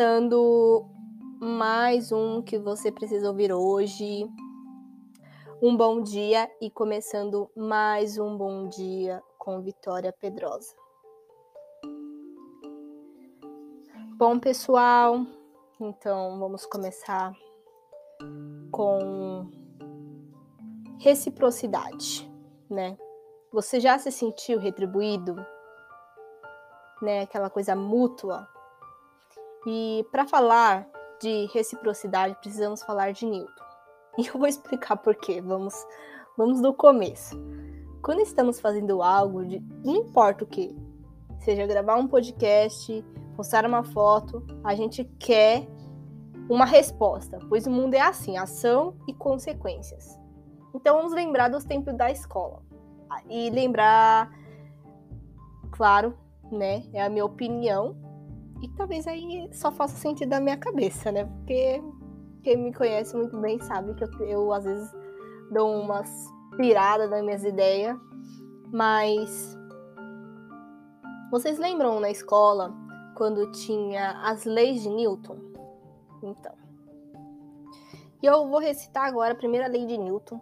Começando mais um que você precisa ouvir hoje. Um bom dia e começando mais um bom dia com Vitória Pedrosa. Bom, pessoal, então vamos começar com reciprocidade, né? Você já se sentiu retribuído? Né, aquela coisa mútua. E para falar de reciprocidade, precisamos falar de Newton. E eu vou explicar por quê. Vamos, vamos do começo. Quando estamos fazendo algo, de, não importa o que, seja gravar um podcast, postar uma foto, a gente quer uma resposta, pois o mundo é assim, ação e consequências. Então vamos lembrar dos tempos da escola. E lembrar, claro, né, é a minha opinião, e talvez aí só faça sentido na minha cabeça, né? Porque quem me conhece muito bem sabe que eu, eu às vezes dou umas piradas nas minhas ideias, mas vocês lembram na escola quando tinha as leis de Newton? Então. E eu vou recitar agora a primeira lei de Newton.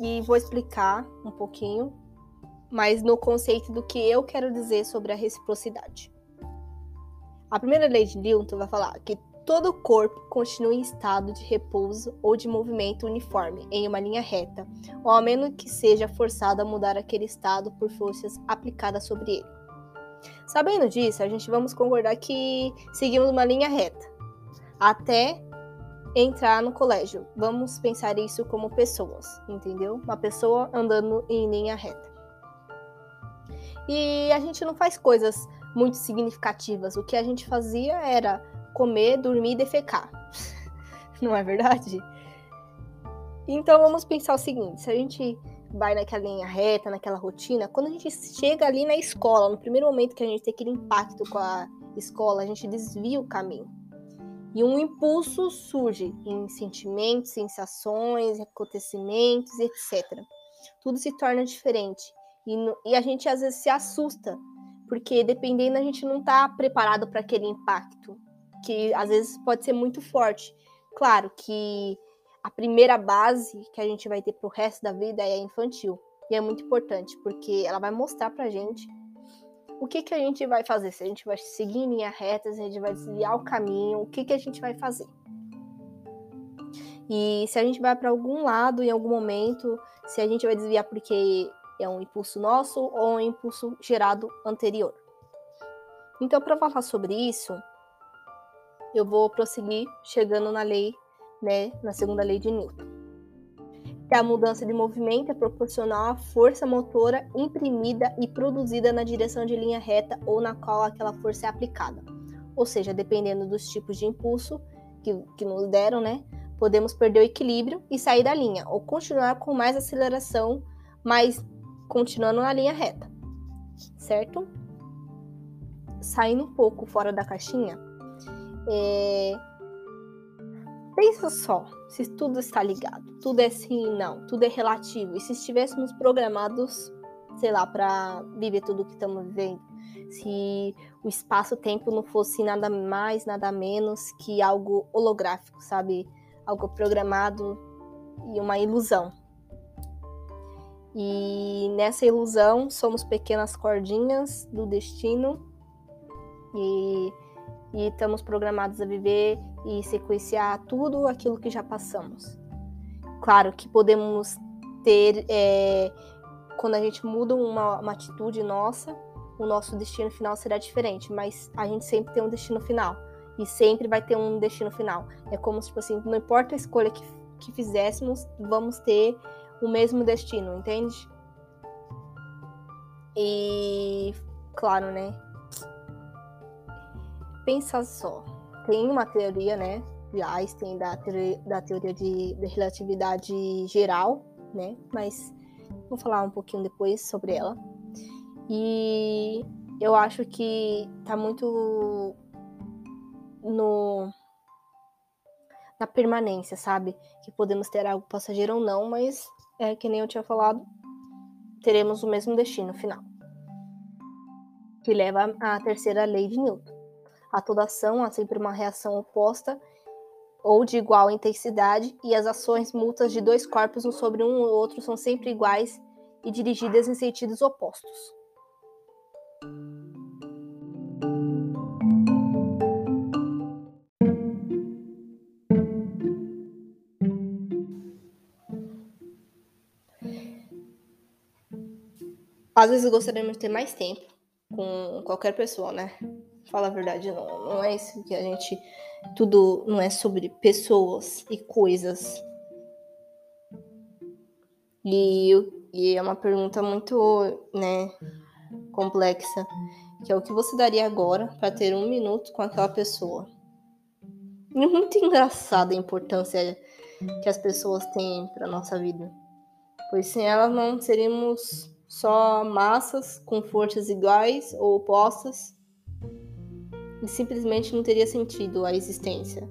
E vou explicar um pouquinho, mas no conceito do que eu quero dizer sobre a reciprocidade. A primeira lei de Newton vai falar que todo corpo continua em estado de repouso ou de movimento uniforme, em uma linha reta, ou a menos que seja forçado a mudar aquele estado por forças aplicadas sobre ele. Sabendo disso, a gente vamos concordar que seguimos uma linha reta até entrar no colégio. Vamos pensar isso como pessoas, entendeu? Uma pessoa andando em linha reta. E a gente não faz coisas muito significativas. O que a gente fazia era comer, dormir e defecar. não é verdade? Então vamos pensar o seguinte: se a gente vai naquela linha reta, naquela rotina, quando a gente chega ali na escola, no primeiro momento que a gente tem aquele impacto com a escola, a gente desvia o caminho. E um impulso surge em sentimentos, sensações, acontecimentos, etc. Tudo se torna diferente. E, e a gente às vezes se assusta, porque dependendo a gente não está preparado para aquele impacto, que às vezes pode ser muito forte. Claro que a primeira base que a gente vai ter pro resto da vida é infantil. E é muito importante, porque ela vai mostrar pra gente o que, que a gente vai fazer. Se a gente vai seguir em linha reta, se a gente vai desviar o caminho, o que, que a gente vai fazer. E se a gente vai para algum lado em algum momento, se a gente vai desviar porque é um impulso nosso ou um impulso gerado anterior. Então, para falar sobre isso, eu vou prosseguir chegando na lei né, na segunda lei de Newton. Que a mudança de movimento é proporcional à força motora imprimida e produzida na direção de linha reta ou na qual aquela força é aplicada. Ou seja, dependendo dos tipos de impulso que, que nos deram, né, podemos perder o equilíbrio e sair da linha, ou continuar com mais aceleração, mas continuando na linha reta, certo? Saindo um pouco fora da caixinha, é, Pensa só, se tudo está ligado, tudo é sim e não, tudo é relativo. E se estivéssemos programados, sei lá, para viver tudo o que estamos vivendo, se o espaço-tempo não fosse nada mais, nada menos que algo holográfico, sabe? Algo programado e uma ilusão. E nessa ilusão somos pequenas cordinhas do destino e, e estamos programados a viver e sequenciar tudo aquilo que já passamos. Claro que podemos ter, é, quando a gente muda uma, uma atitude nossa, o nosso destino final será diferente, mas a gente sempre tem um destino final. E sempre vai ter um destino final. É como se, tipo assim, não importa a escolha que, que fizéssemos, vamos ter o mesmo destino, entende? E, claro, né? Pensa só tem uma teoria, né, de Einstein, da teoria, da teoria de, de relatividade geral, né, mas vou falar um pouquinho depois sobre ela. E eu acho que tá muito no na permanência, sabe? Que podemos ter algo passageiro ou não, mas é que nem eu tinha falado, teremos o mesmo destino final. Que leva à terceira lei de Newton. A toda ação há sempre uma reação oposta ou de igual intensidade, e as ações mútuas de dois corpos um sobre um ou outro são sempre iguais e dirigidas em sentidos opostos. Às vezes gostaríamos de ter mais tempo com qualquer pessoa, né? Fala a verdade, não, não é isso que a gente. Tudo não é sobre pessoas e coisas. E, e é uma pergunta muito, né, complexa, que é o que você daria agora para ter um minuto com aquela pessoa? E muito engraçada a importância que as pessoas têm para nossa vida, pois sem elas não seríamos só massas com forças iguais ou opostas e simplesmente não teria sentido a existência.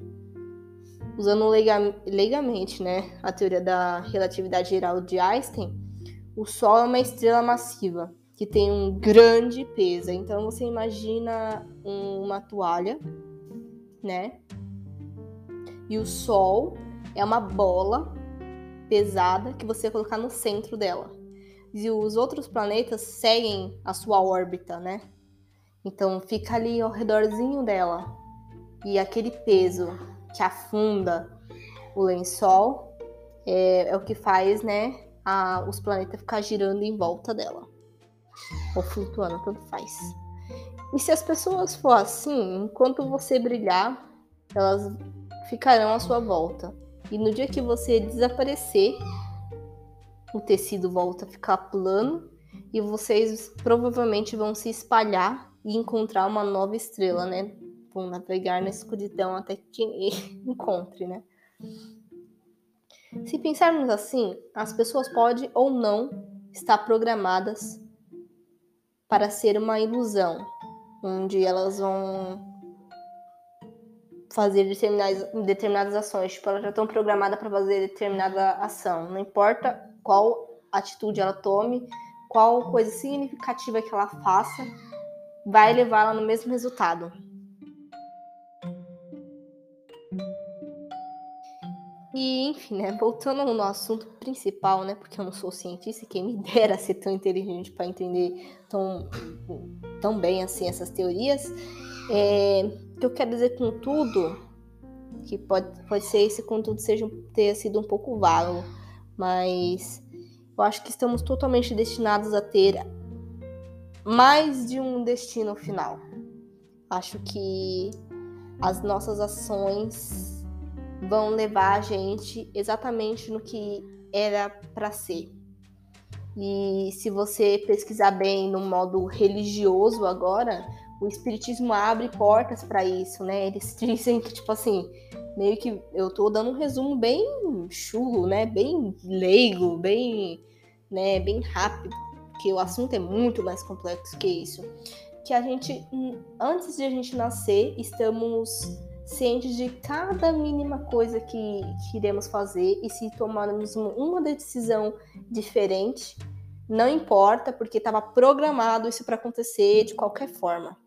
Usando legalmente né, a teoria da relatividade geral de Einstein, o Sol é uma estrela massiva que tem um grande peso. Então você imagina uma toalha, né? E o Sol é uma bola pesada que você colocar no centro dela e os outros planetas seguem a sua órbita, né? Então fica ali ao redorzinho dela. E aquele peso que afunda o lençol é, é o que faz, né, a, os planetas ficar girando em volta dela. Ou flutuando, tanto faz. E se as pessoas for assim, enquanto você brilhar, elas ficarão à sua volta. E no dia que você desaparecer, o tecido volta a ficar plano e vocês provavelmente vão se espalhar e encontrar uma nova estrela, né? Vão navegar na escuridão até que encontre, né? Se pensarmos assim, as pessoas podem ou não estar programadas para ser uma ilusão, onde elas vão fazer determinadas, determinadas ações. Tipo, elas já estão programadas para fazer determinada ação. Não importa qual atitude ela tome, qual coisa significativa que ela faça, vai levá-la no mesmo resultado. E, enfim, né, voltando no assunto principal, né, porque eu não sou cientista quem me dera ser tão inteligente para entender tão, tão bem assim essas teorias, é, o que eu quero dizer com tudo, que pode, pode ser esse conteúdo seja, ter sido um pouco vago, mas eu acho que estamos totalmente destinados a ter mais de um destino final. Acho que as nossas ações vão levar a gente exatamente no que era para ser. E se você pesquisar bem no modo religioso agora, o espiritismo abre portas para isso, né? Eles dizem que tipo assim, meio que eu tô dando um resumo bem chulo, né? Bem leigo, bem, né, bem rápido, porque o assunto é muito mais complexo que isso. Que a gente antes de a gente nascer, estamos cientes de cada mínima coisa que, que iremos fazer e se tomarmos uma decisão diferente, não importa, porque estava programado isso para acontecer de qualquer forma.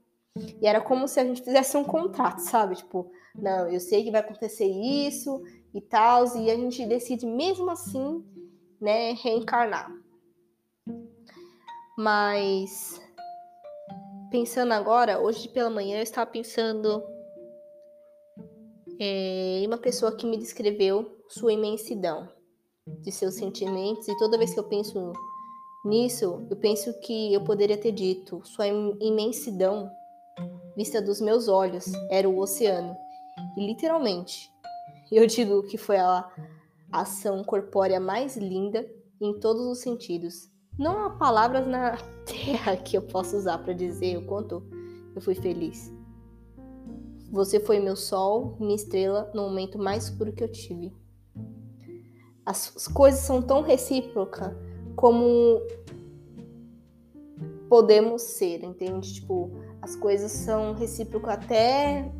E era como se a gente fizesse um contrato, sabe? Tipo, não, eu sei que vai acontecer isso e tal, e a gente decide mesmo assim, né, reencarnar. Mas pensando agora, hoje pela manhã eu estava pensando é, em uma pessoa que me descreveu sua imensidão de seus sentimentos, e toda vez que eu penso nisso, eu penso que eu poderia ter dito: sua imensidão, vista dos meus olhos, era o oceano. E literalmente, eu digo que foi a ação corpórea mais linda em todos os sentidos. Não há palavras na terra que eu possa usar para dizer o quanto eu fui feliz. Você foi meu sol, minha estrela no momento mais puro que eu tive. As coisas são tão recíprocas como podemos ser, entende? Tipo, as coisas são recíprocas até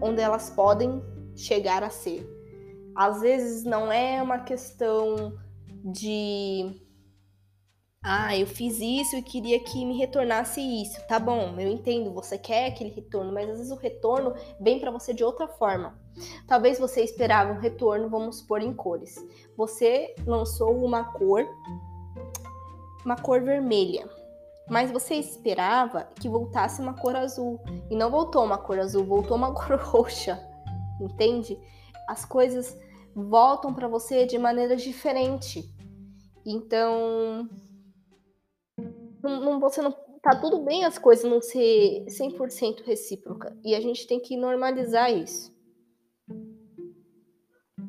onde elas podem chegar a ser. Às vezes não é uma questão de Ah, eu fiz isso e queria que me retornasse isso. Tá bom, eu entendo, você quer aquele retorno, mas às vezes o retorno vem para você de outra forma. Talvez você esperava um retorno, vamos supor, em cores. Você lançou uma cor, uma cor vermelha, mas você esperava que voltasse uma cor azul. E não voltou uma cor azul, voltou uma cor roxa. Entende? As coisas voltam para você de maneira diferente. Então, não, você não tá tudo bem as coisas não ser 100% recíproca e a gente tem que normalizar isso.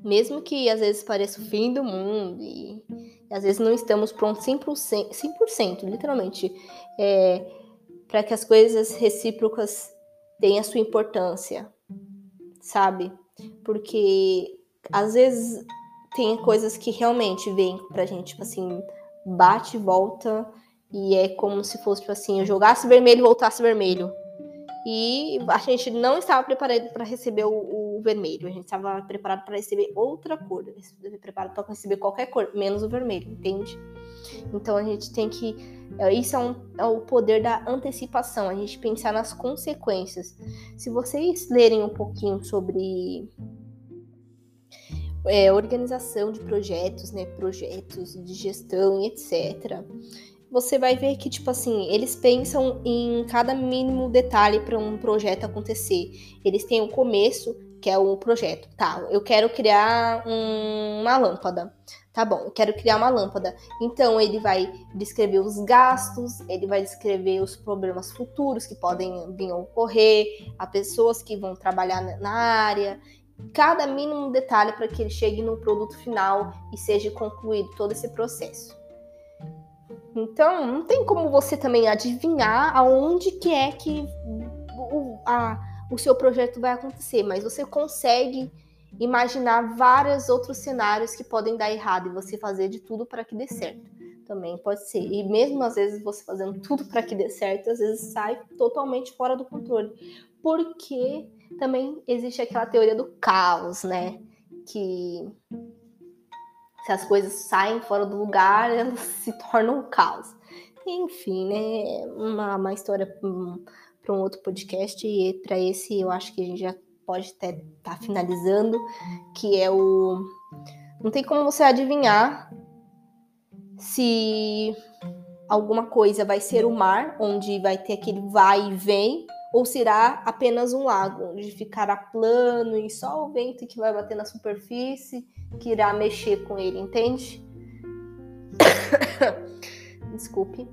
Mesmo que às vezes pareça o fim do mundo e, e às vezes não estamos prontos 100%, 100% literalmente, é, para que as coisas recíprocas tenham a sua importância, sabe? Porque às vezes tem coisas que realmente vêm pra gente, tipo assim, bate e volta e é como se fosse, tipo assim, eu jogasse vermelho e voltasse vermelho. E a gente não estava preparado para receber o, o, vermelho, a gente estava preparado para receber outra cor, preparado para receber qualquer cor, menos o vermelho, entende? Então a gente tem que. É, isso é, um, é o poder da antecipação, a gente pensar nas consequências. Se vocês lerem um pouquinho sobre é, organização de projetos, né, projetos de gestão e etc você vai ver que, tipo assim, eles pensam em cada mínimo detalhe para um projeto acontecer. Eles têm o começo, que é o projeto. Tá, eu quero criar um, uma lâmpada. Tá bom, eu quero criar uma lâmpada. Então ele vai descrever os gastos, ele vai descrever os problemas futuros que podem vir a ocorrer, a pessoas que vão trabalhar na área, cada mínimo detalhe para que ele chegue no produto final e seja concluído todo esse processo. Então, não tem como você também adivinhar aonde que é que o, a, o seu projeto vai acontecer, mas você consegue imaginar vários outros cenários que podem dar errado e você fazer de tudo para que dê certo. Também pode ser. E mesmo às vezes você fazendo tudo para que dê certo, às vezes sai totalmente fora do controle. Porque também existe aquela teoria do caos, né? Que se as coisas saem fora do lugar, elas se tornam um caos. Enfim, né? Uma, uma história para um outro podcast, e para esse eu acho que a gente já pode até estar tá finalizando, que é o. Não tem como você adivinhar se alguma coisa vai ser o mar, onde vai ter aquele vai e vem, ou será apenas um lago, onde ficará plano e só o vento que vai bater na superfície que irá mexer com ele, entende? Desculpe.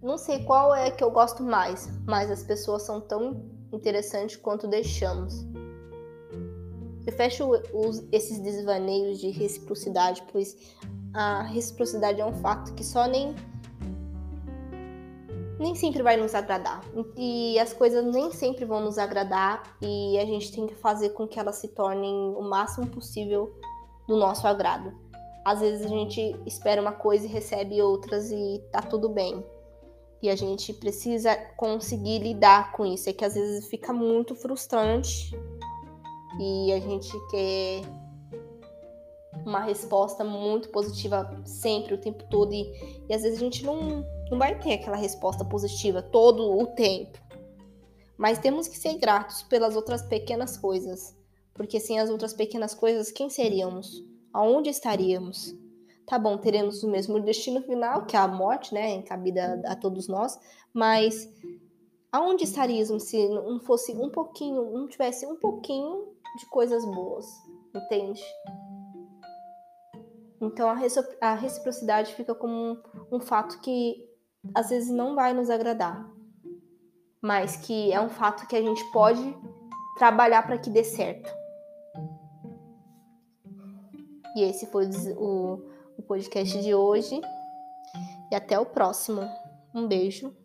Não sei qual é que eu gosto mais, mas as pessoas são tão interessantes quanto deixamos. Eu fecho os, esses desvaneios de reciprocidade, pois a reciprocidade é um fato que só nem nem sempre vai nos agradar. E as coisas nem sempre vão nos agradar e a gente tem que fazer com que elas se tornem o máximo possível do nosso agrado. Às vezes a gente espera uma coisa e recebe outras e tá tudo bem. E a gente precisa conseguir lidar com isso. É que às vezes fica muito frustrante e a gente quer uma resposta muito positiva sempre, o tempo todo. E, e às vezes a gente não, não vai ter aquela resposta positiva todo o tempo. Mas temos que ser gratos pelas outras pequenas coisas. Porque sem as outras pequenas coisas, quem seríamos? Aonde estaríamos? Tá bom, teremos o mesmo destino final, que é a morte, né? Encabida a todos nós. Mas aonde estaríamos se não fosse um pouquinho, não tivesse um pouquinho de coisas boas? Entende? Então a reciprocidade fica como um, um fato que às vezes não vai nos agradar, mas que é um fato que a gente pode trabalhar para que dê certo. E esse foi o, o podcast de hoje. E até o próximo. Um beijo.